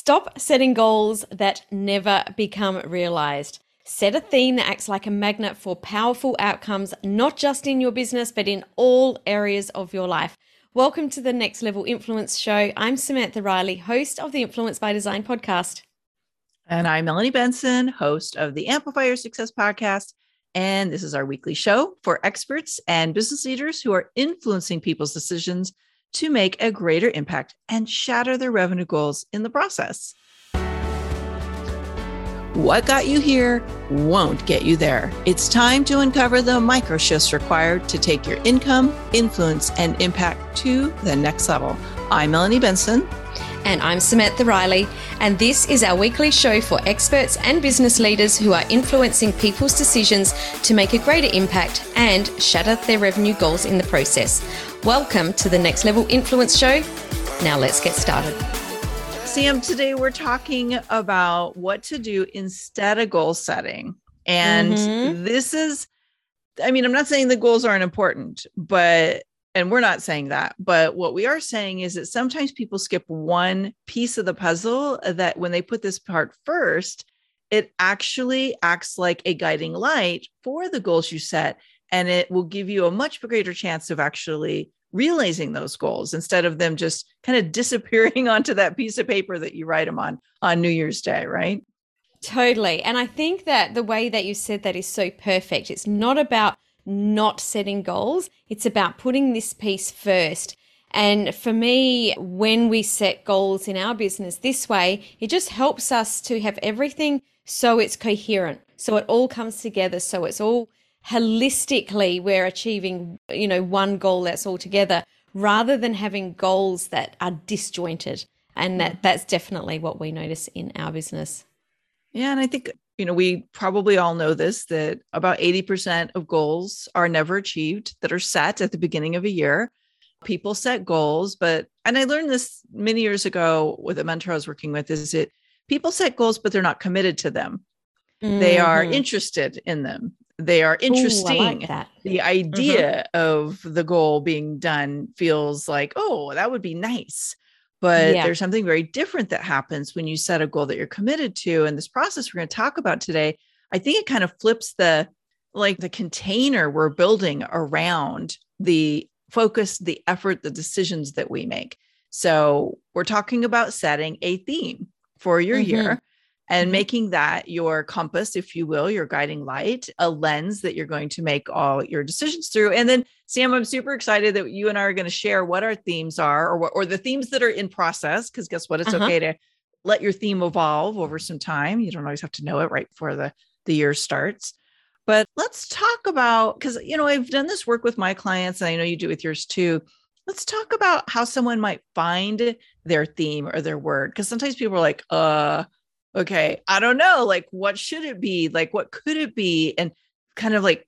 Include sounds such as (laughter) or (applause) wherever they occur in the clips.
Stop setting goals that never become realized. Set a theme that acts like a magnet for powerful outcomes, not just in your business, but in all areas of your life. Welcome to the Next Level Influence Show. I'm Samantha Riley, host of the Influence by Design podcast. And I'm Melanie Benson, host of the Amplify Your Success podcast. And this is our weekly show for experts and business leaders who are influencing people's decisions to make a greater impact and shatter their revenue goals in the process. What got you here won't get you there. It's time to uncover the micro shifts required to take your income, influence, and impact to the next level. I'm Melanie Benson. And I'm Samantha Riley, and this is our weekly show for experts and business leaders who are influencing people's decisions to make a greater impact and shatter their revenue goals in the process. Welcome to the Next Level Influence Show. Now let's get started. Sam, today we're talking about what to do instead of goal setting. And mm-hmm. this is, I mean, I'm not saying the goals aren't important, but and we're not saying that but what we are saying is that sometimes people skip one piece of the puzzle that when they put this part first it actually acts like a guiding light for the goals you set and it will give you a much greater chance of actually realizing those goals instead of them just kind of (laughs) disappearing onto that piece of paper that you write them on on new year's day right? Totally and i think that the way that you said that is so perfect. It's not about not setting goals. It's about putting this piece first. And for me, when we set goals in our business this way, it just helps us to have everything so it's coherent. So it all comes together. So it's all holistically, we're achieving, you know, one goal that's all together rather than having goals that are disjointed. And that, mm-hmm. that's definitely what we notice in our business. Yeah. And I think you know, we probably all know this that about 80% of goals are never achieved that are set at the beginning of a year. People set goals, but, and I learned this many years ago with a mentor I was working with is it people set goals, but they're not committed to them. Mm-hmm. They are mm-hmm. interested in them. They are interesting. Ooh, like the idea mm-hmm. of the goal being done feels like, oh, that would be nice but yeah. there's something very different that happens when you set a goal that you're committed to and this process we're going to talk about today i think it kind of flips the like the container we're building around the focus the effort the decisions that we make so we're talking about setting a theme for your mm-hmm. year and mm-hmm. making that your compass, if you will, your guiding light, a lens that you're going to make all your decisions through. And then, Sam, I'm super excited that you and I are going to share what our themes are or, or the themes that are in process. Because guess what? It's uh-huh. okay to let your theme evolve over some time. You don't always have to know it right before the, the year starts. But let's talk about because, you know, I've done this work with my clients, and I know you do with yours too. Let's talk about how someone might find their theme or their word. Because sometimes people are like, uh, okay, I don't know, like what should it be? Like what could it be? And kind of like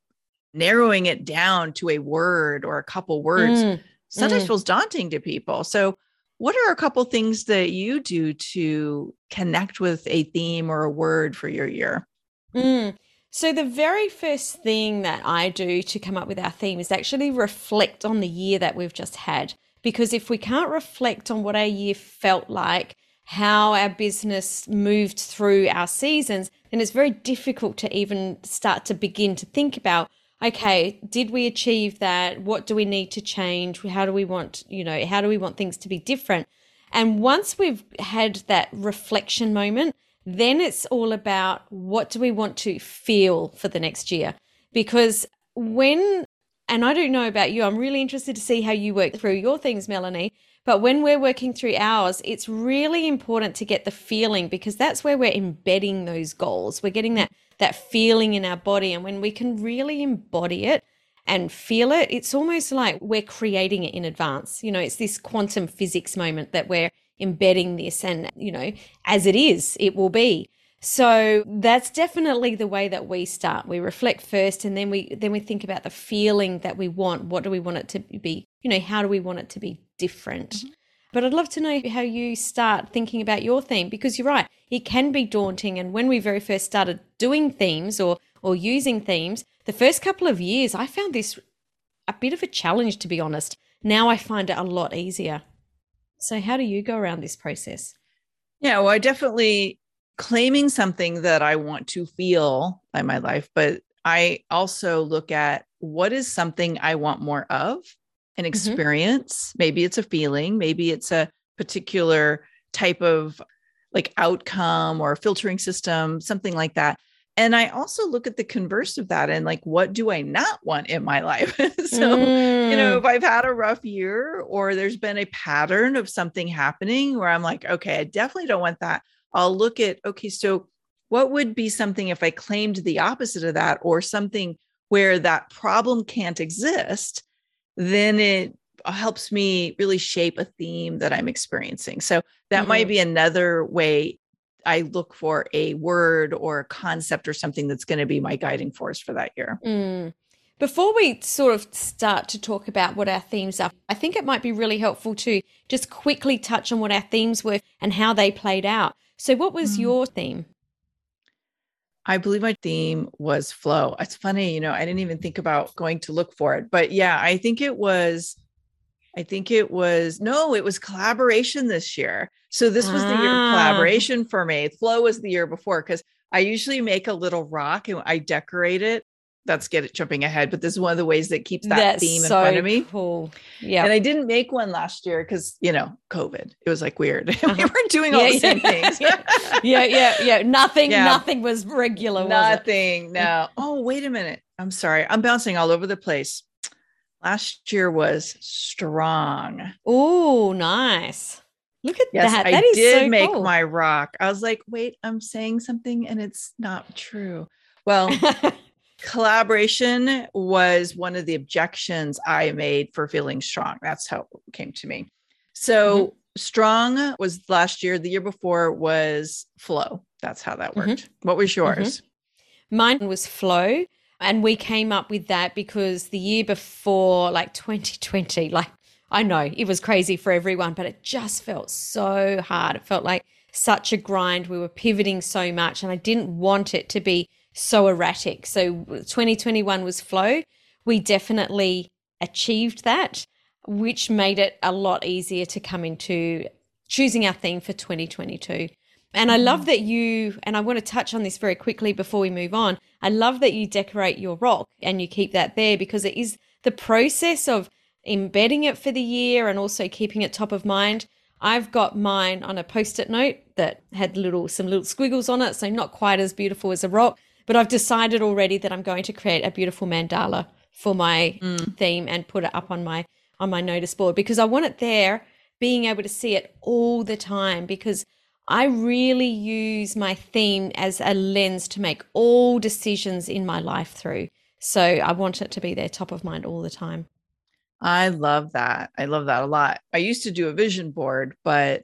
narrowing it down to a word or a couple words mm, sometimes mm. feels daunting to people. So, what are a couple things that you do to connect with a theme or a word for your year? Mm. So, the very first thing that I do to come up with our theme is actually reflect on the year that we've just had. Because if we can't reflect on what our year felt like, how our business moved through our seasons, then it's very difficult to even start to begin to think about okay, did we achieve that? What do we need to change? How do we want, you know, how do we want things to be different? And once we've had that reflection moment, then it's all about what do we want to feel for the next year? Because when, and I don't know about you, I'm really interested to see how you work through your things, Melanie. But when we're working through ours, it's really important to get the feeling because that's where we're embedding those goals. We're getting that that feeling in our body and when we can really embody it and feel it, it's almost like we're creating it in advance. You know, it's this quantum physics moment that we're embedding this and, you know, as it is, it will be. So that's definitely the way that we start. We reflect first and then we then we think about the feeling that we want. What do we want it to be? You know, how do we want it to be different? Mm-hmm. But I'd love to know how you start thinking about your theme because you're right, it can be daunting. And when we very first started doing themes or or using themes, the first couple of years I found this a bit of a challenge to be honest. Now I find it a lot easier. So how do you go around this process? Yeah, well, I definitely claiming something that I want to feel in my life, but I also look at what is something I want more of an mm-hmm. experience. Mm-hmm. Maybe it's a feeling, maybe it's a particular type of like outcome or filtering system, something like that. And I also look at the converse of that and like, what do I not want in my (laughs) life? so, mm. you know, mm. if I've had a rough year or there's been a pattern of something happening where I'm like, okay, I definitely don't want that. I'll look at, okay, so what would be something if I claimed the opposite of that or something where that problem can't exist? Then it helps me really shape a theme that I'm experiencing. So that mm-hmm. might be another way I look for a word or a concept or something that's going to be my guiding force for that year. Mm. Before we sort of start to talk about what our themes are, I think it might be really helpful to just quickly touch on what our themes were and how they played out. So, what was mm. your theme? I believe my theme was flow. It's funny, you know, I didn't even think about going to look for it, but yeah, I think it was I think it was no, it was collaboration this year. So this was ah. the year of ah. collaboration for me. Flow was the year before because I usually make a little rock and I decorate it. That's get it jumping ahead, but this is one of the ways that keeps that That's theme in front of me. Cool. Yeah. And I didn't make one last year because you know, COVID. It was like weird. (laughs) Uh-huh. we weren't doing all yeah, the same things. yeah, yeah, yeah. Nothing, yeah. nothing was regular. Nothing. Was no. Oh, wait a minute. I'm sorry. I'm bouncing all over the place. Last year was strong. Oh, nice. Look at yes, that. that I did so make cool. my rock. I was like, wait, I'm saying something and it's not true. Well, (laughs) collaboration was one of the objections I made for feeling strong. That's how it came to me. So, mm-hmm. strong was last year. The year before was flow. That's how that worked. Mm-hmm. What was yours? Mm-hmm. Mine was flow. And we came up with that because the year before, like 2020, like I know it was crazy for everyone, but it just felt so hard. It felt like such a grind. We were pivoting so much, and I didn't want it to be so erratic. So 2021 was flow. We definitely achieved that, which made it a lot easier to come into choosing our theme for 2022. And I love mm. that you, and I want to touch on this very quickly before we move on. I love that you decorate your rock and you keep that there because it is the process of embedding it for the year and also keeping it top of mind. I've got mine on a post-it note that had little some little squiggles on it, so not quite as beautiful as a rock, but I've decided already that I'm going to create a beautiful mandala for my mm. theme and put it up on my on my notice board because I want it there being able to see it all the time because I really use my theme as a lens to make all decisions in my life through. So I want it to be there top of mind all the time. I love that. I love that a lot. I used to do a vision board, but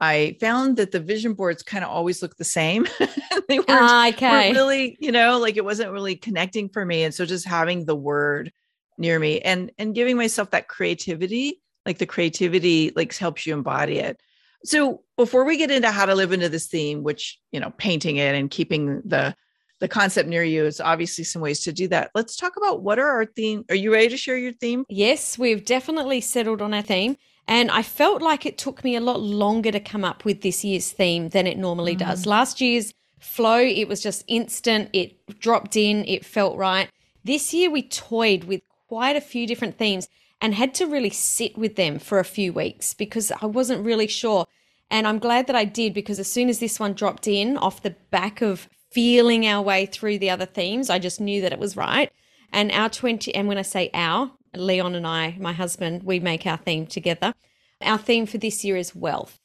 I found that the vision boards kind of always look the same. (laughs) they weren't, ah, okay. weren't really, you know, like it wasn't really connecting for me. And so just having the word near me and and giving myself that creativity, like the creativity like helps you embody it. So before we get into how to live into this theme, which, you know, painting it and keeping the the concept near you is obviously some ways to do that. Let's talk about what are our theme. Are you ready to share your theme? Yes, we've definitely settled on our theme. And I felt like it took me a lot longer to come up with this year's theme than it normally mm. does. Last year's flow, it was just instant, it dropped in, it felt right. This year we toyed with quite a few different themes and had to really sit with them for a few weeks because I wasn't really sure. And I'm glad that I did because as soon as this one dropped in off the back of feeling our way through the other themes, I just knew that it was right. And our 20, and when I say our, Leon and I, my husband, we make our theme together. Our theme for this year is wealth.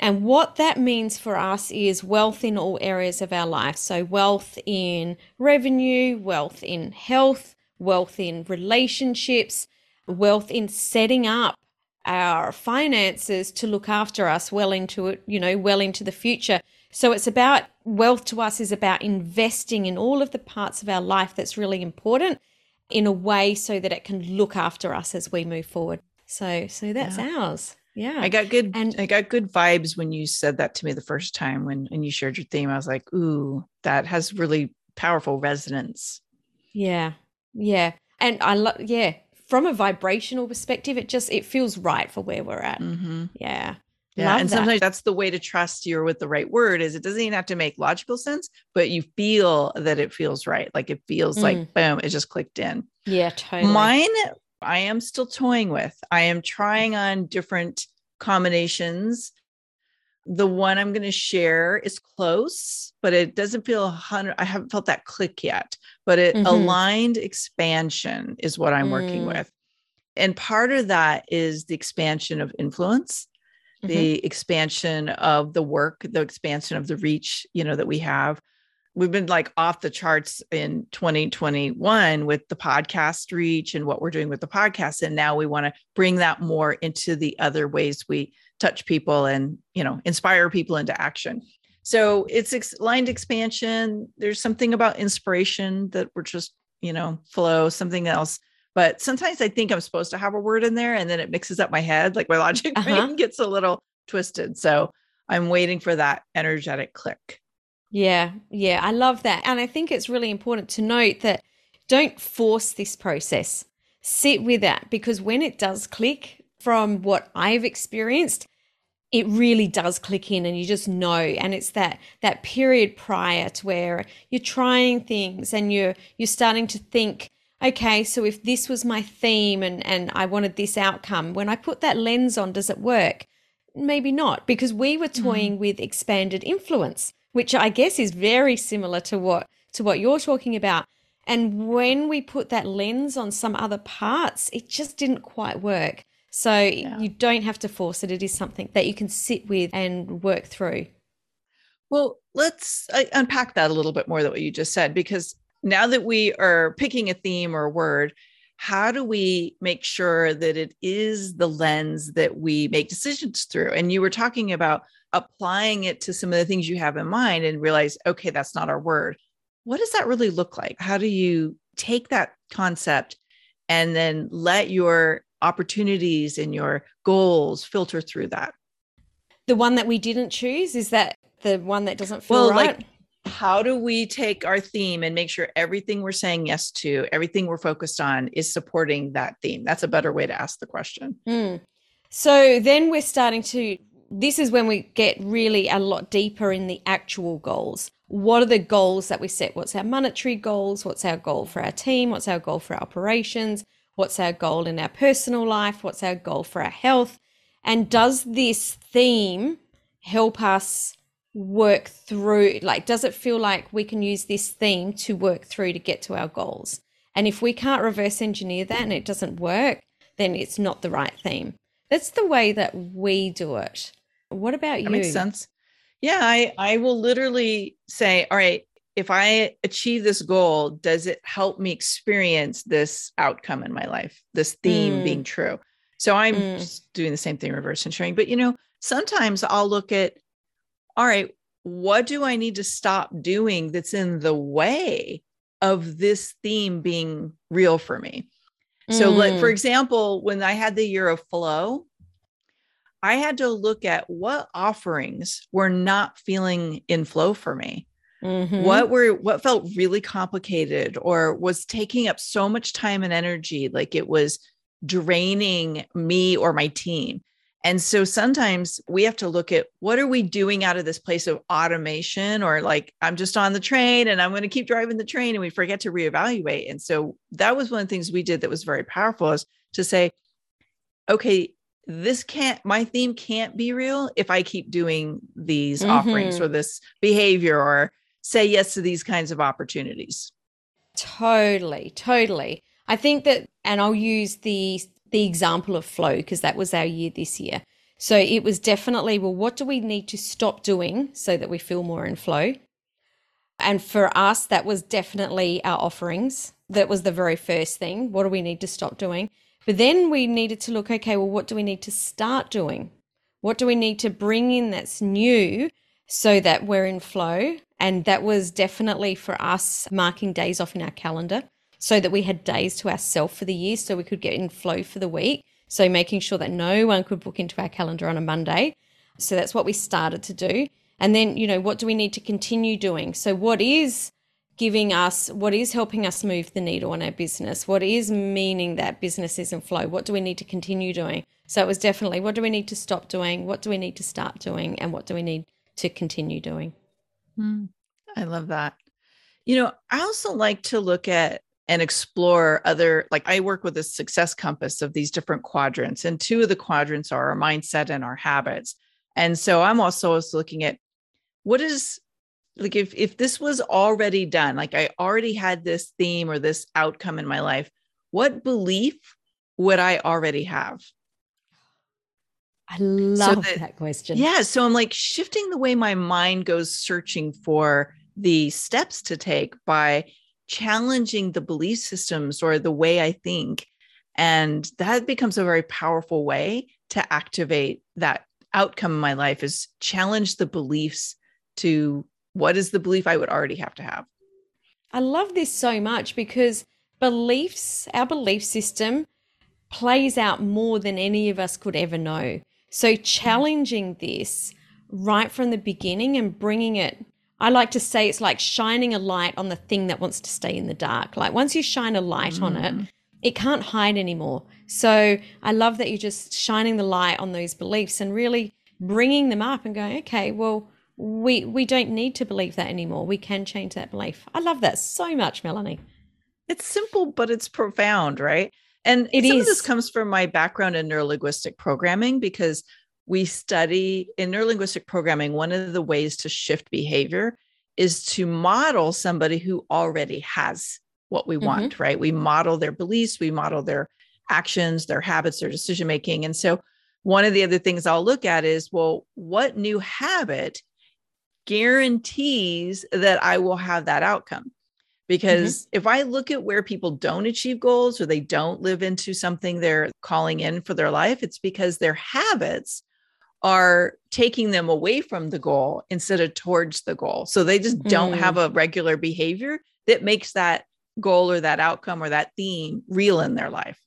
And what that means for us is wealth in all areas of our life. So, wealth in revenue, wealth in health, wealth in relationships, wealth in setting up our finances to look after us well into it, you know, well into the future. So it's about wealth to us is about investing in all of the parts of our life that's really important in a way so that it can look after us as we move forward. So so that's yeah. ours. Yeah. I got good and I got good vibes when you said that to me the first time when when you shared your theme. I was like, ooh, that has really powerful resonance. Yeah. Yeah. And I love yeah, from a vibrational perspective, it just it feels right for where we're at. Mm-hmm. Yeah. Yeah. Love and that. sometimes that's the way to trust you're with the right word is it doesn't even have to make logical sense, but you feel that it feels right. Like it feels mm. like boom, it just clicked in. Yeah, totally. Mine, I am still toying with. I am trying on different combinations. The one I'm going to share is close, but it doesn't feel 100. I haven't felt that click yet, but it mm-hmm. aligned expansion is what I'm mm. working with. And part of that is the expansion of influence mm-hmm. the expansion of the work, the expansion of the reach, you know, that we have. We've been like off the charts in 2021 with the podcast reach and what we're doing with the podcast. And now we want to bring that more into the other ways we touch people and, you know, inspire people into action. So it's ex- lined expansion. There's something about inspiration that we're just, you know, flow, something else but sometimes I think I'm supposed to have a word in there and then it mixes up my head. Like my (laughs) logic uh-huh. gets a little twisted. So I'm waiting for that energetic click. Yeah. Yeah. I love that. And I think it's really important to note that don't force this process. Sit with that because when it does click, from what I've experienced, it really does click in and you just know and it's that that period prior to where you're trying things and you're you're starting to think okay, so if this was my theme and, and I wanted this outcome, when I put that lens on, does it work? Maybe not, because we were mm-hmm. toying mm. with expanded influence, which I guess is very similar to what to what you're talking about. And when we put that lens on some other parts, it just didn't quite work. So yeah. you don't have to force it. It is something that you can sit with and work through. Well, let's uh, unpack that a little bit more than what you just said, because now that we are picking a theme or a word, how do we make sure that it is the lens that we make decisions through? And you were talking about applying it to some of the things you have in mind and realize, okay, that's not our word. What does that really look like? How do you take that concept and then let your opportunities and your goals filter through that? The one that we didn't choose is that the one that doesn't feel well, right? Like, how do we take our theme and make sure everything we're saying yes to, everything we're focused on is supporting that theme? That's a better way to ask the question. Mm. So then we're starting to, this is when we get really a lot deeper in the actual goals. What are the goals that we set? What's our monetary goals? What's our goal for our team? What's our goal for our operations? What's our goal in our personal life? What's our goal for our health? And does this theme help us work through like does it feel like we can use this theme to work through to get to our goals? And if we can't reverse engineer that and it doesn't work then it's not the right theme. That's the way that we do it. What about that you? makes sense. Yeah i i will literally say all right if i achieve this goal does it help me experience this outcome in my life this theme mm. being true? So i'm mm. doing the same thing reverse engineering. But you know sometimes i'll look at all right, what do I need to stop doing that's in the way of this theme being real for me? Mm. So, like, for example, when I had the year of flow, I had to look at what offerings were not feeling in flow for me. Mm-hmm. What were what felt really complicated or was taking up so much time and energy, like it was draining me or my team. And so sometimes we have to look at what are we doing out of this place of automation or like I'm just on the train and I'm going to keep driving the train and we forget to reevaluate. And so that was one of the things we did that was very powerful is to say, okay, this can't my theme can't be real if I keep doing these mm-hmm. offerings or this behavior or say yes to these kinds of opportunities. Totally, totally. I think that, and I'll use the the example of flow because that was our year this year. So it was definitely, well, what do we need to stop doing so that we feel more in flow? And for us, that was definitely our offerings. That was the very first thing. What do we need to stop doing? But then we needed to look, okay, well, what do we need to start doing? What do we need to bring in that's new so that we're in flow? And that was definitely for us marking days off in our calendar so that we had days to ourselves for the year so we could get in flow for the week. So making sure that no one could book into our calendar on a Monday. So that's what we started to do. And then, you know, what do we need to continue doing? So what is giving us what is helping us move the needle on our business? What is meaning that business is in flow? What do we need to continue doing? So it was definitely what do we need to stop doing? What do we need to start doing? And what do we need to continue doing? Mm, I love that. You know, I also like to look at and explore other, like I work with a success compass of these different quadrants, and two of the quadrants are our mindset and our habits. And so I'm also looking at what is like if if this was already done, like I already had this theme or this outcome in my life, what belief would I already have? I love so that, that question. Yeah. So I'm like shifting the way my mind goes searching for the steps to take by challenging the belief systems or the way I think. And that becomes a very powerful way to activate that outcome in my life is challenge the beliefs to what is the belief I would already have to have. I love this so much because beliefs, our belief system plays out more than any of us could ever know. So mm-hmm. challenging this right from the beginning and bringing it I like to say it's like shining a light on the thing that wants to stay in the dark. Like once you shine a light mm. on it, mm. it can't hide anymore. So I love that you're just shining the light on those beliefs and really bringing them up and going, okay, well, we we don't need to believe that anymore. We can change that belief. I love that so much, Melanie. It's simple, but it's profound, right? And it some is. of this comes from my background in neurolinguistic programming because we study in neurolinguistic programming, one of the ways to shift behavior is to model somebody who already has what we mm-hmm. want, right? We model their beliefs, we model their actions, their habits, their decision making. And so, one of the other things I'll look at is well, what new habit guarantees that I will have that outcome? Because mm-hmm. if I look at where people don't achieve goals or they don't live into something they're calling in for their life, it's because their habits are taking them away from the goal instead of towards the goal. So they just don't mm. have a regular behavior that makes that goal or that outcome or that theme real in their life.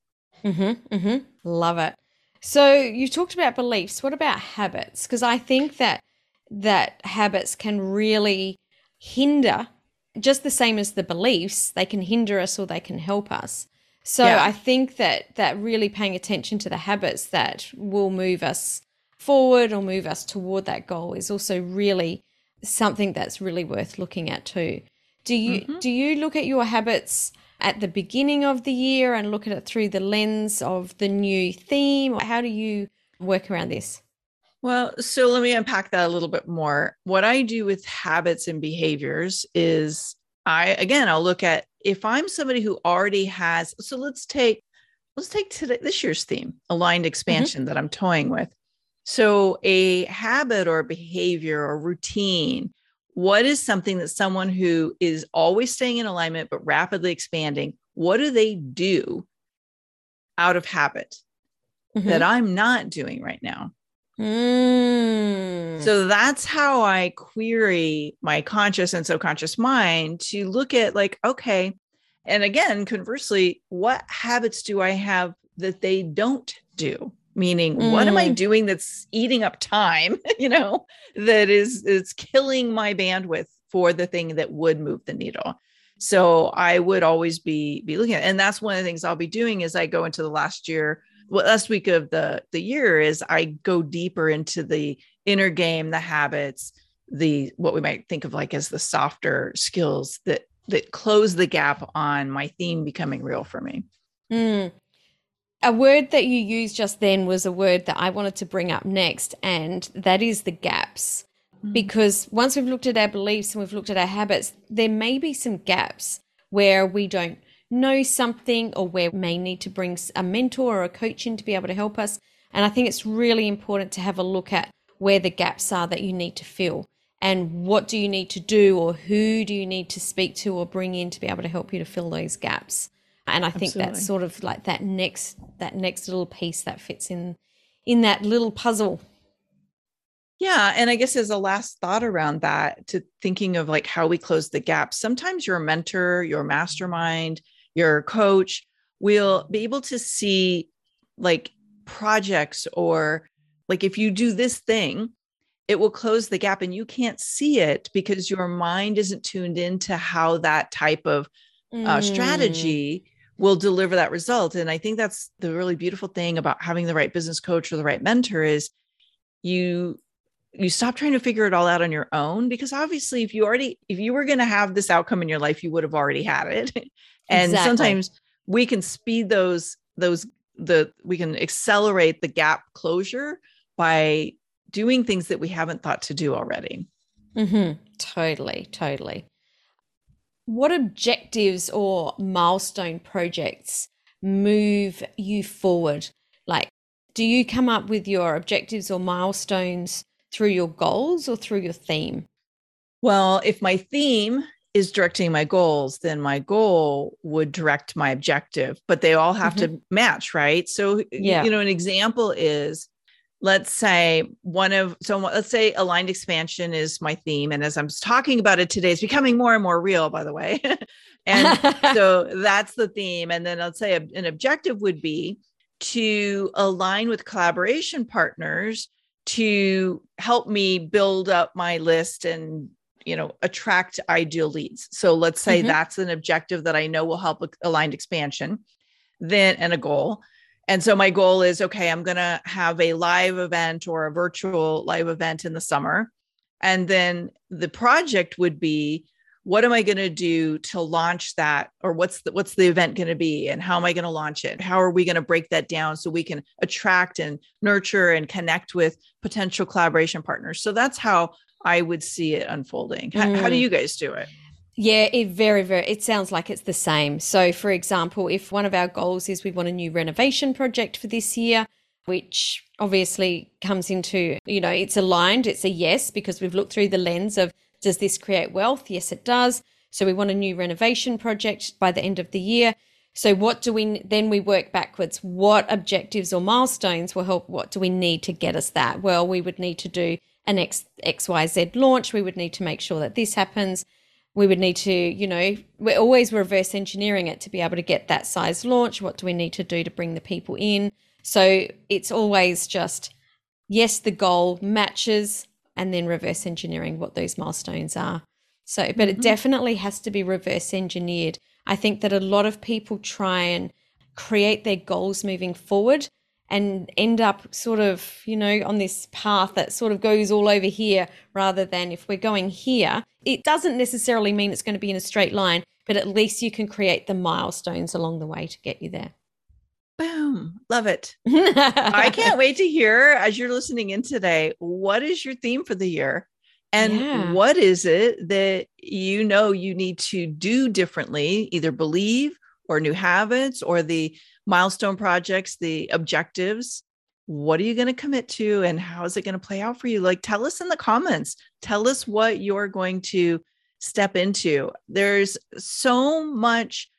Mm-hmm, mm-hmm. Love it. So you talked about beliefs. What about habits? Because I think that that habits can really hinder, just the same as the beliefs. They can hinder us or they can help us. So yeah. I think that that really paying attention to the habits that will move us forward or move us toward that goal is also really something that's really worth looking at too. Do you mm-hmm. do you look at your habits at the beginning of the year and look at it through the lens of the new theme? or How do you work around this? Well, so let me unpack that a little bit more. What I do with habits and behaviors is I again I'll look at if I'm somebody who already has so let's take let's take today this year's theme, aligned mm-hmm. expansion mm-hmm. that I'm toying with. So, a habit or a behavior or routine, what is something that someone who is always staying in alignment but rapidly expanding, what do they do out of habit mm-hmm. that I'm not doing right now? Mm. So that's how I query my conscious and subconscious mind to look at, like, okay. And again, conversely, what habits do I have that they don't do? Meaning mm. what am i mm. doing that's eating up time (laughs) you know that is is killing my bandwidth for the thing that would move the needle so i would always be be looking at and that's one of the things i'll be doing as i go into the last year well last week of the the year is i go deeper into the inner game the habits the what we might think of like as the softer skills that that close the gap on my theme becoming real for me mm a word that you used just then was a word that I wanted to bring up next, and that is the gaps. Mm. Because once we've looked at our beliefs and we've looked at our habits, there may be some gaps where we don't know something or where we may need to bring a mentor or a coach in to be able to help us. And I think it's really important to have a look at where the gaps are that you need to fill and what do you need to do or who do you need to speak to or bring in to be able to help you to fill those gaps and i think Absolutely. that's sort of like that next that next little piece that fits in in that little puzzle yeah and i guess as a last thought around that to thinking of like how we close the gap sometimes your mentor your mastermind your coach will be able to see like projects or like if you do this thing it will close the gap and you can't see it because your mind isn't tuned into how that type of uh, mm. strategy will deliver that result. And I think that's the really beautiful thing about having the right business coach or the right mentor is you you stop trying to figure it all out on your own because obviously if you already if you were going to have this outcome in your life you would have already had it (laughs) and exactly. sometimes we can speed those those the we can accelerate the gap closure by doing things that we haven't thought to do already mm-hmm. totally totally what objectives or milestone projects move you forward like do you come up with your objectives or milestones through your goals or through your theme? Well, if my theme is directing my goals, then my goal would direct my objective, but they all have mm-hmm. to match, right? So, yeah. you know, an example is let's say one of so let's say aligned expansion is my theme. And as i'm talking about it today it's becoming more and more real by the way. (laughs) And (laughs) so that's the theme. And then let's say an objective would be to align with collaboration partners to help me build up my list and you know attract ideal leads. So let's say mm-hmm. that's an objective that i know will help with aligned expansion then and a goal and so my goal is okay i'm going to have a live event or a virtual live event in the summer and then the project would be what am I going to do to launch that or what's the what's the event going to be and how am I going to launch it? How are we going to break that down so we can attract and nurture and connect with potential collaboration partners? So that's how I would see it unfolding. Mm. How, how do mm. you guys do it? Yeah, it very, very, it sounds like it's the same. So, for example, if one of our goals is we want a new renovation project for this year, which obviously comes into, you know, it's aligned, it's a yes, because we've looked through the lens of does this create wealth? Yes, it does. So we want a new renovation project by the end of the year. So what do we then we work backwards? What objectives or milestones will help? What do we need to get us that? Well, we would need to do an X, XYZ launch. We would need to make sure that this happens. We would need to, you know, we're always reverse engineering it to be able to get that size launch. What do we need to do to bring the people in? So it's always just, yes, the goal matches and then reverse engineering what those milestones are. So, but it mm-hmm. definitely has to be reverse engineered. I think that a lot of people try and create their goals moving forward and end up sort of, you know, on this path that sort of goes all over here rather than if we're going here. It doesn't necessarily mean it's going to be in a straight line, but at least you can create the milestones along the way to get you there. Boom. Love it. (laughs) I can't wait to hear as you're listening in today. What is your theme for the year? And yeah. what is it that you know you need to do differently, either believe or new habits or the milestone projects, the objectives? What are you going to commit to and how is it going to play out for you? Like, tell us in the comments. Tell us what you're going to step into. There's so much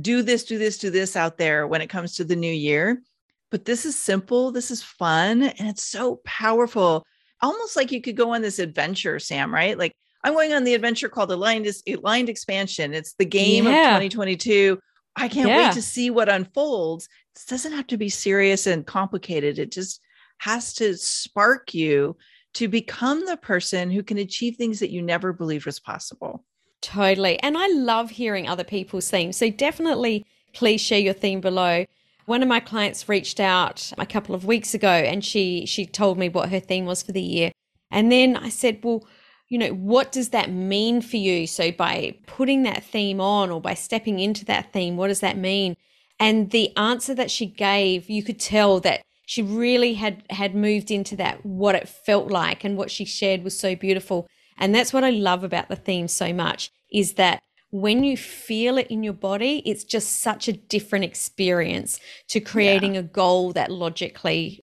do this, do this, do this out there when it comes to the new year. But this is simple, this is fun, and it's so powerful. Almost like you could go on this adventure, Sam, right? Like I'm going on the adventure called Aligned, Aligned Expansion. It's the game yeah. of 2022. I can't yeah. wait to see what unfolds. This doesn't have to be serious and complicated. It just has to spark you to become the person who can achieve things that you never believed was possible. Totally. And I love hearing other people's themes. So definitely please share your theme below. One of my clients reached out a couple of weeks ago and she she told me what her theme was for the year. And then I said, "Well, you know, what does that mean for you? So by putting that theme on or by stepping into that theme, what does that mean?" And the answer that she gave, you could tell that she really had had moved into that what it felt like and what she shared was so beautiful and that's what I love about the theme so much is that when you feel it in your body, it's just such a different experience to creating yeah. a goal that logically,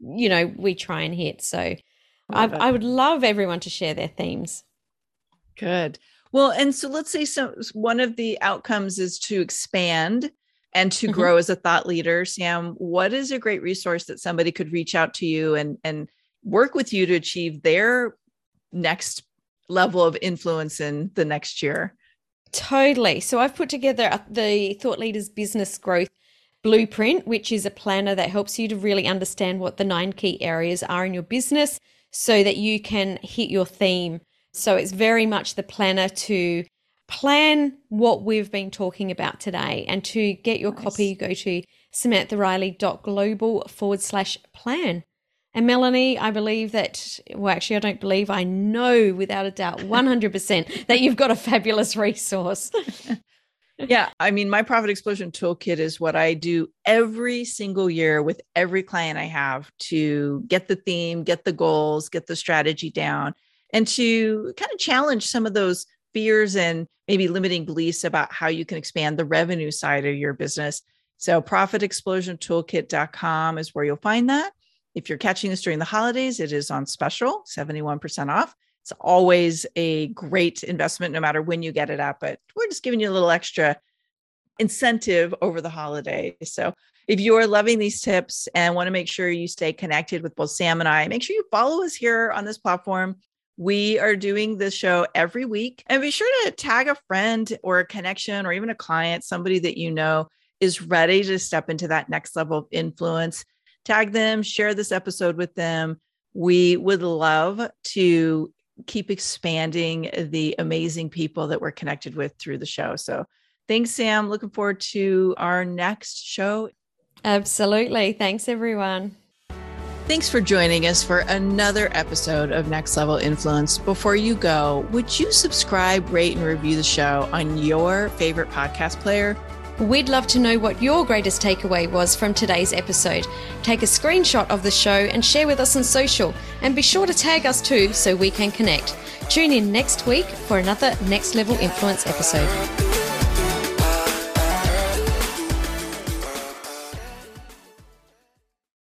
you know, we try and hit. So I, I would love everyone to share their themes. Good. Well, and so let's say so one of the outcomes is to expand and to mm-hmm. grow as a thought leader. Sam, what is a great resource that somebody could reach out to you and and work with you to achieve their next level of influence in the next year. Totally. So I've put together the Thought Leaders Business Growth Blueprint, which is a planner that helps you to really understand what the nine key areas are in your business so that you can hit your theme. So it's very much the planner to plan what we've been talking about today. And to get your nice. copy, go to samanthariley.global forward slash plan. And Melanie, I believe that, well, actually, I don't believe, I know without a doubt (laughs) 100% that you've got a fabulous resource. (laughs) yeah. I mean, my profit explosion toolkit is what I do every single year with every client I have to get the theme, get the goals, get the strategy down, and to kind of challenge some of those fears and maybe limiting beliefs about how you can expand the revenue side of your business. So, profitexplosiontoolkit.com is where you'll find that. If you're catching this during the holidays, it is on special, 71% off. It's always a great investment, no matter when you get it at, but we're just giving you a little extra incentive over the holiday. So, if you are loving these tips and want to make sure you stay connected with both Sam and I, make sure you follow us here on this platform. We are doing this show every week. And be sure to tag a friend or a connection or even a client, somebody that you know is ready to step into that next level of influence. Tag them, share this episode with them. We would love to keep expanding the amazing people that we're connected with through the show. So thanks, Sam. Looking forward to our next show. Absolutely. Thanks, everyone. Thanks for joining us for another episode of Next Level Influence. Before you go, would you subscribe, rate, and review the show on your favorite podcast player? We'd love to know what your greatest takeaway was from today's episode. Take a screenshot of the show and share with us on social, and be sure to tag us too so we can connect. Tune in next week for another Next Level Influence episode.